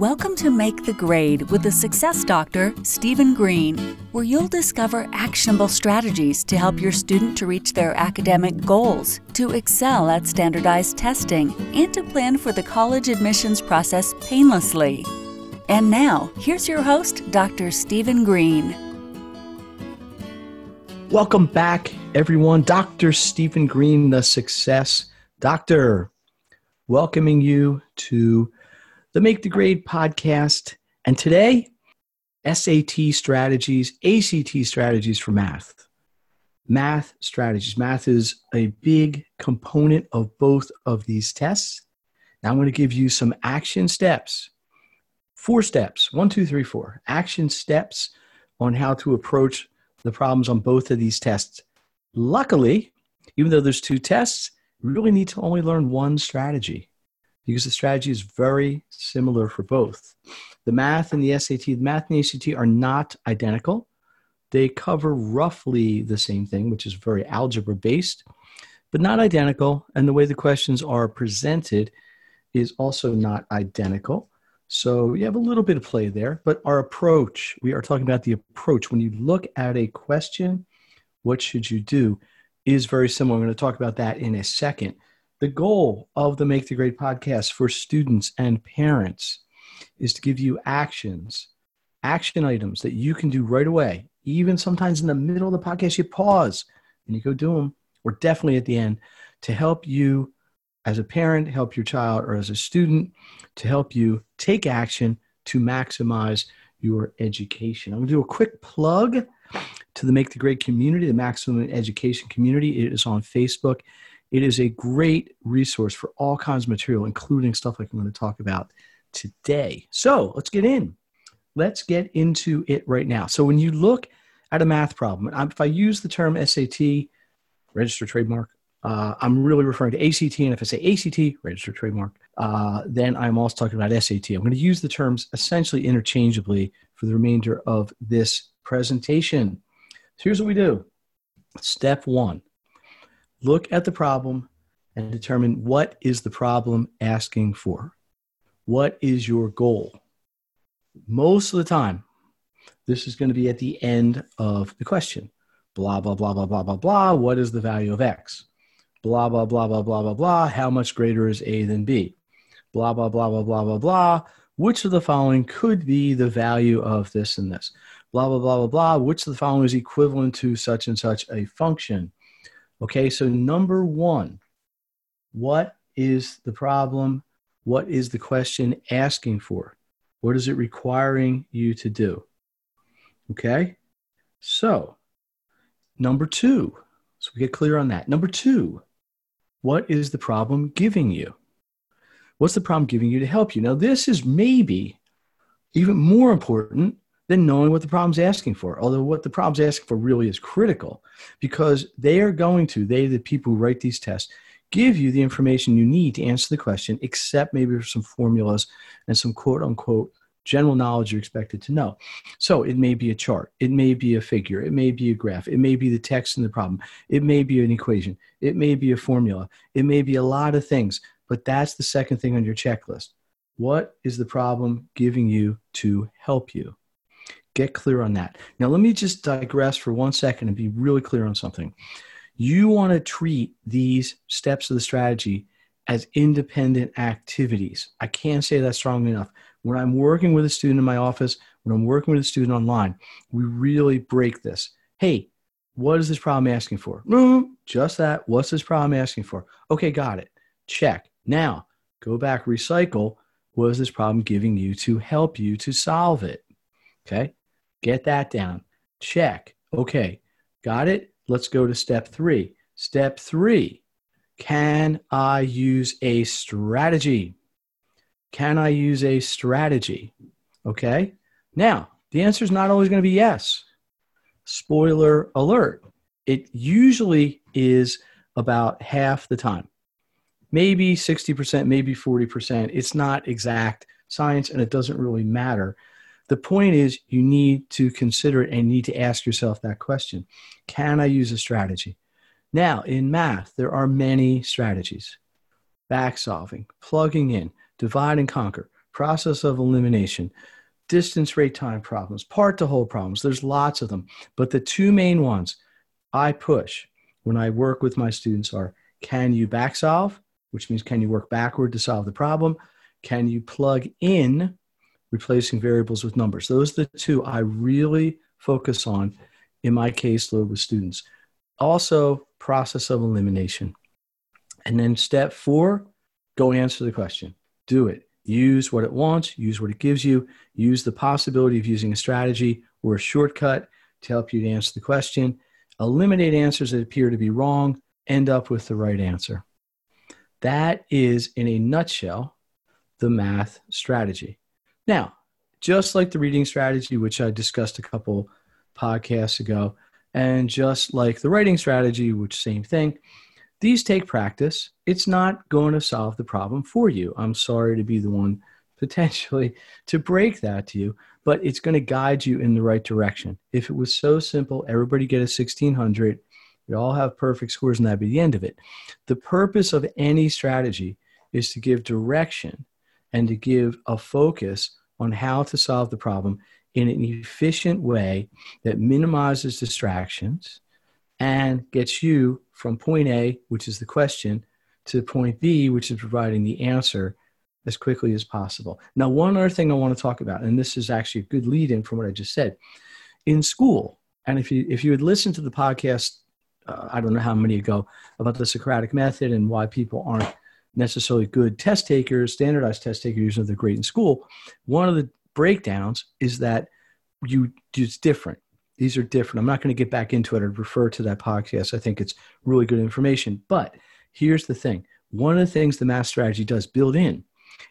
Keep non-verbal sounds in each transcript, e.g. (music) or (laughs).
Welcome to Make the Grade with the Success Doctor, Stephen Greene, where you'll discover actionable strategies to help your student to reach their academic goals, to excel at standardized testing, and to plan for the college admissions process painlessly. And now, here's your host, Dr. Stephen Greene. Welcome back, everyone. Dr. Stephen Greene, the Success Doctor, welcoming you to the Make the Grade podcast. And today, SAT strategies, ACT strategies for math. Math strategies. Math is a big component of both of these tests. Now I'm going to give you some action steps. Four steps one, two, three, four. Action steps on how to approach the problems on both of these tests. Luckily, even though there's two tests, you really need to only learn one strategy because the strategy is very similar for both. The math and the SAT, the math and the ACT are not identical. They cover roughly the same thing, which is very algebra based, but not identical. And the way the questions are presented is also not identical. So you have a little bit of play there, but our approach, we are talking about the approach. When you look at a question, what should you do, is very similar. I'm going to talk about that in a second. The goal of the Make the Grade podcast for students and parents is to give you actions, action items that you can do right away. Even sometimes in the middle of the podcast, you pause and you go do them, or definitely at the end to help you as a parent, help your child, or as a student to help you take action to maximize your education. I'm going to do a quick plug to the Make the Grade community, the Maximum Education community. It is on Facebook it is a great resource for all kinds of material, including stuff like I'm going to talk about today. So let's get in. Let's get into it right now. So when you look at a math problem, if I use the term SAT, register trademark, uh, I'm really referring to ACT. And if I say ACT, register trademark, uh, then I'm also talking about SAT. I'm going to use the terms essentially interchangeably for the remainder of this presentation. So here's what we do. Step one look at the problem and determine what is the problem asking for. What is your goal? Most of the time, this is going to be at the end of the question. Blah, blah, blah, blah, blah, blah, blah. What is the value of X? Blah, blah, blah, blah, blah, blah, blah. How much greater is A than B? Blah, blah, blah, blah, blah, blah, blah. Which of the following could be the value of this and this? Blah, blah, blah, blah, blah. Which of the following is equivalent to such and such a function? Okay, so number one, what is the problem? What is the question asking for? What is it requiring you to do? Okay, so number two, so we get clear on that. Number two, what is the problem giving you? What's the problem giving you to help you? Now, this is maybe even more important than knowing what the problem's asking for. Although what the problem's asking for really is critical because they are going to, they, the people who write these tests, give you the information you need to answer the question, except maybe for some formulas and some quote unquote general knowledge you're expected to know. So it may be a chart, it may be a figure, it may be a graph, it may be the text in the problem, it may be an equation, it may be a formula, it may be a lot of things, but that's the second thing on your checklist. What is the problem giving you to help you? Get clear on that. Now, let me just digress for one second and be really clear on something. You want to treat these steps of the strategy as independent activities. I can't say that strongly enough. When I'm working with a student in my office, when I'm working with a student online, we really break this. Hey, what is this problem asking for? Mm, just that. What's this problem asking for? Okay, got it. Check. Now, go back, recycle. What is this problem giving you to help you to solve it? Okay. Get that down. Check. Okay. Got it? Let's go to step three. Step three Can I use a strategy? Can I use a strategy? Okay. Now, the answer is not always going to be yes. Spoiler alert. It usually is about half the time. Maybe 60%, maybe 40%. It's not exact science and it doesn't really matter the point is, you need to consider it and need to ask yourself that question Can I use a strategy? Now, in math, there are many strategies back solving, plugging in, divide and conquer, process of elimination, distance rate time problems, part to whole problems. There's lots of them. But the two main ones I push when I work with my students are can you back solve, which means can you work backward to solve the problem? Can you plug in replacing variables with numbers? Those are the two I really focus on in my caseload with students. Also, process of elimination. And then step four, go answer the question. Do it. Use what it wants, use what it gives you, use the possibility of using a strategy or a shortcut to help you to answer the question. Eliminate answers that appear to be wrong, end up with the right answer. That is, in a nutshell, the math strategy. Now, just like the reading strategy, which I discussed a couple podcasts ago, and just like the writing strategy, which same thing, these take practice. It's not going to solve the problem for you. I'm sorry to be the one (laughs) potentially to break that to you, but it's going to guide you in the right direction. If it was so simple, everybody get a 1600, we all have perfect scores, and that'd be the end of it. The purpose of any strategy is to give direction and to give a focus on how to solve the problem in an efficient way that minimizes distractions and gets you from point A, which is the question, to point B, which is providing the answer as quickly as possible. Now, one other thing I want to talk about, and this is actually a good lead in from what I just said. In school, and if you if you had listened to the podcast, uh, I don't know how many ago about the Socratic method and why people aren't necessarily good test takers, standardized test takers, though they're great in school. One of the breakdowns is that you it's different. These are different. I'm not going to get back into it or refer to that podcast. I think it's really good information. But here's the thing one of the things the math strategy does build in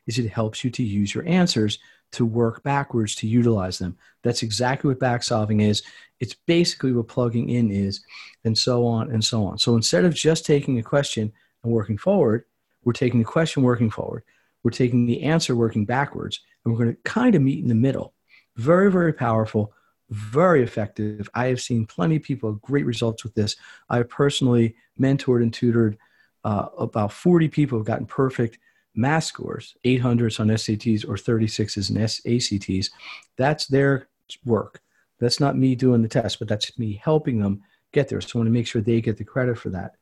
is it helps you to use your answers to work backwards to utilize them. That's exactly what back solving is. It's basically what plugging in is, and so on and so on. So instead of just taking a question and working forward, we're taking the question working forward, we're taking the answer working backwards, and we're going to kind of meet in the middle. Very, very powerful, very effective. I have seen plenty of people great results with this. I personally mentored and tutored uh, about 40 people have gotten perfect math scores, 800s on SATs or 36s and ACTs. That's their work. That's not me doing the test, but that's me helping them get there. So I want to make sure they get the credit for that.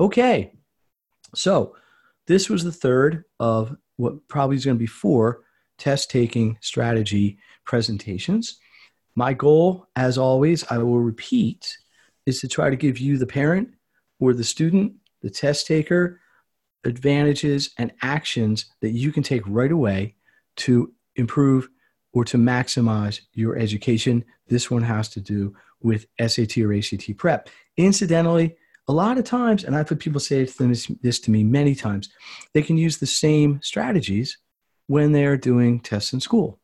Okay. So this was the third of what probably is going to be four test taking strategy presentations. My goal, as always, I will repeat, is to try to give you, the parent or the student, the test taker, advantages and actions that you can take right away to improve or to maximize your education. This one has to do with SAT or ACT prep. Incidentally, a lot of times, and I've had people say this, to me many times, they can use the same strategies when they're doing tests in school.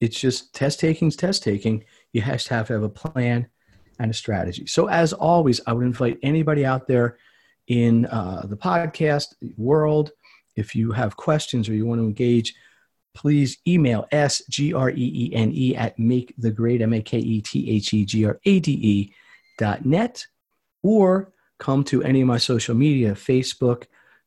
It's just test taking is test taking. You have to have, to have a plan and a strategy. So, as always, I would invite anybody out there in uh, the podcast world. If you have questions or you want to engage, please email s-g-r-e-e-n-e at make the grade m-a-k-e-t-h-e-g-r-a-d-e dot net or come to any of my social media facebook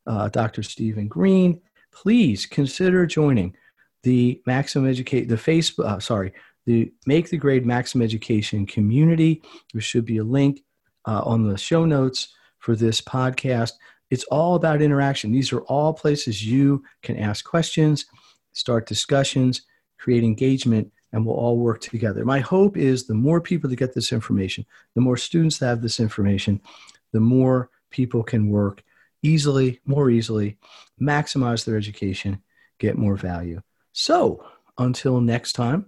uh, dr stephen greene please consider joining the maximum educate the facebook uh, sorry the make the grade maximum education community there should be a link uh, on the show notes for this podcast. It's all about interaction. These are all places you can ask questions, start discussions, create engagement, and we'll all work together. My hope is the more people that get this information, the more students that have this information, the more people can work easily, more easily, maximize their education, get more value. So until next time,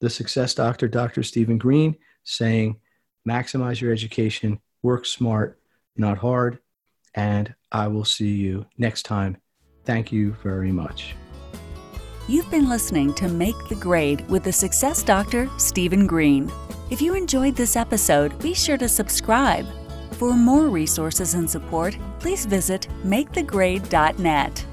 the success doctor, Dr. Stephen Greene, saying maximize your education, work smart, not hard. And I will see you next time. Thank you very much. You've been listening to Make the Grade with the Success Doctor, Stephen Greene. If you enjoyed this episode, be sure to subscribe. For more resources and support, please visit makethegrade.net.